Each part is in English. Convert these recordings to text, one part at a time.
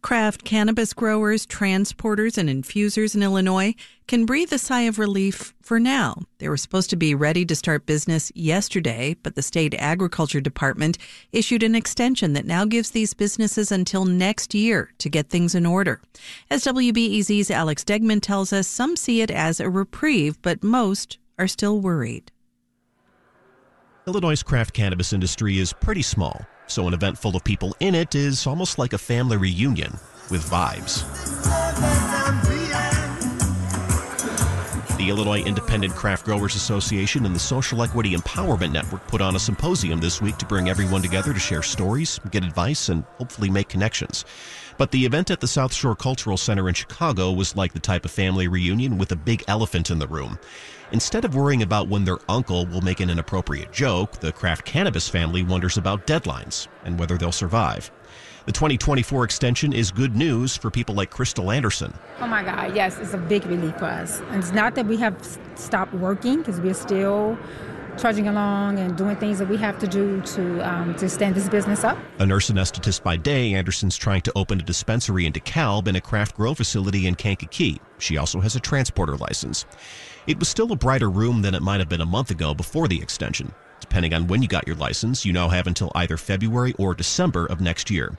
Craft cannabis growers, transporters, and infusers in Illinois can breathe a sigh of relief for now. They were supposed to be ready to start business yesterday, but the state agriculture department issued an extension that now gives these businesses until next year to get things in order. As WBEZ's Alex Degman tells us, some see it as a reprieve, but most are still worried. Illinois' craft cannabis industry is pretty small so an event full of people in it is almost like a family reunion with vibes. The Illinois Independent Craft Growers Association and the Social Equity Empowerment Network put on a symposium this week to bring everyone together to share stories, get advice, and hopefully make connections. But the event at the South Shore Cultural Center in Chicago was like the type of family reunion with a big elephant in the room. Instead of worrying about when their uncle will make an inappropriate joke, the craft cannabis family wonders about deadlines and whether they'll survive. The 2024 extension is good news for people like Crystal Anderson. Oh my God, yes, it's a big relief for us. And it's not that we have stopped working because we're still trudging along and doing things that we have to do to um, to stand this business up. A nurse anesthetist by day, Anderson's trying to open a dispensary in DeKalb and a craft grow facility in Kankakee. She also has a transporter license. It was still a brighter room than it might have been a month ago before the extension. Depending on when you got your license, you now have until either February or December of next year.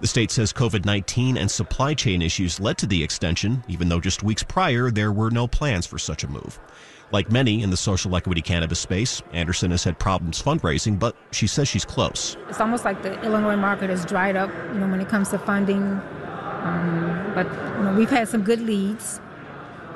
The state says COVID 19 and supply chain issues led to the extension, even though just weeks prior there were no plans for such a move. Like many in the social equity cannabis space, Anderson has had problems fundraising, but she says she's close. It's almost like the Illinois market has dried up, you know, when it comes to funding. Um, but you know, we've had some good leads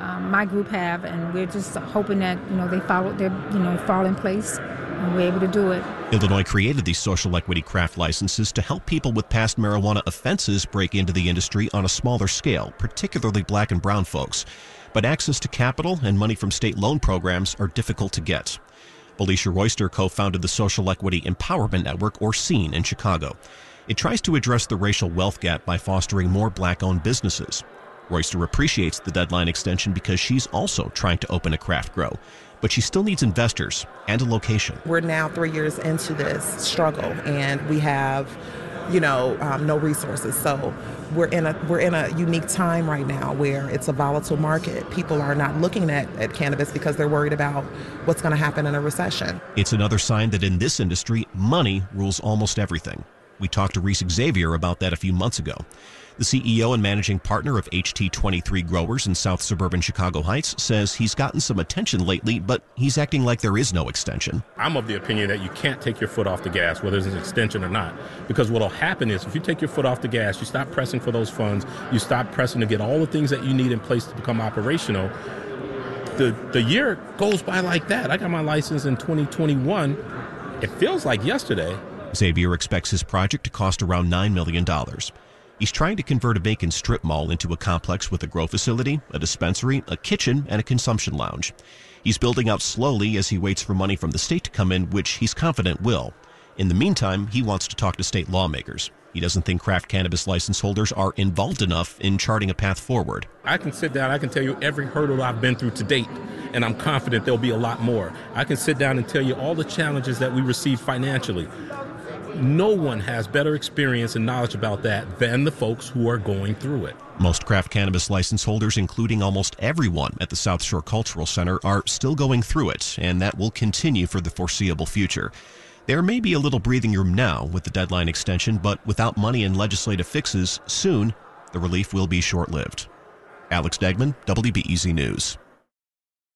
um, my group have, and we're just hoping that you know they follow their you know fall in place and we're able to do it. Illinois created these social equity craft licenses to help people with past marijuana offenses break into the industry on a smaller scale, particularly black and brown folks. But access to capital and money from state loan programs are difficult to get. Alicia Royster co founded the Social Equity Empowerment Network, or SEEN, in Chicago. It tries to address the racial wealth gap by fostering more black owned businesses. Royster appreciates the deadline extension because she's also trying to open a craft grow, but she still needs investors and a location. We're now three years into this struggle, and we have, you know, um, no resources. So we're in a we're in a unique time right now where it's a volatile market. People are not looking at, at cannabis because they're worried about what's going to happen in a recession. It's another sign that in this industry, money rules almost everything. We talked to Reese Xavier about that a few months ago. The CEO and managing partner of HT23 Growers in South Suburban Chicago Heights says he's gotten some attention lately, but he's acting like there is no extension. I'm of the opinion that you can't take your foot off the gas, whether it's an extension or not, because what will happen is if you take your foot off the gas, you stop pressing for those funds, you stop pressing to get all the things that you need in place to become operational. The, the year goes by like that. I got my license in 2021. It feels like yesterday. Xavier expects his project to cost around $9 million. He's trying to convert a vacant strip mall into a complex with a grow facility, a dispensary, a kitchen, and a consumption lounge. He's building out slowly as he waits for money from the state to come in, which he's confident will. In the meantime, he wants to talk to state lawmakers. He doesn't think craft cannabis license holders are involved enough in charting a path forward. I can sit down, I can tell you every hurdle I've been through to date, and I'm confident there'll be a lot more. I can sit down and tell you all the challenges that we receive financially no one has better experience and knowledge about that than the folks who are going through it. Most craft cannabis license holders, including almost everyone at the South Shore Cultural Center, are still going through it, and that will continue for the foreseeable future. There may be a little breathing room now with the deadline extension, but without money and legislative fixes, soon the relief will be short lived. Alex Degman, WBEZ News.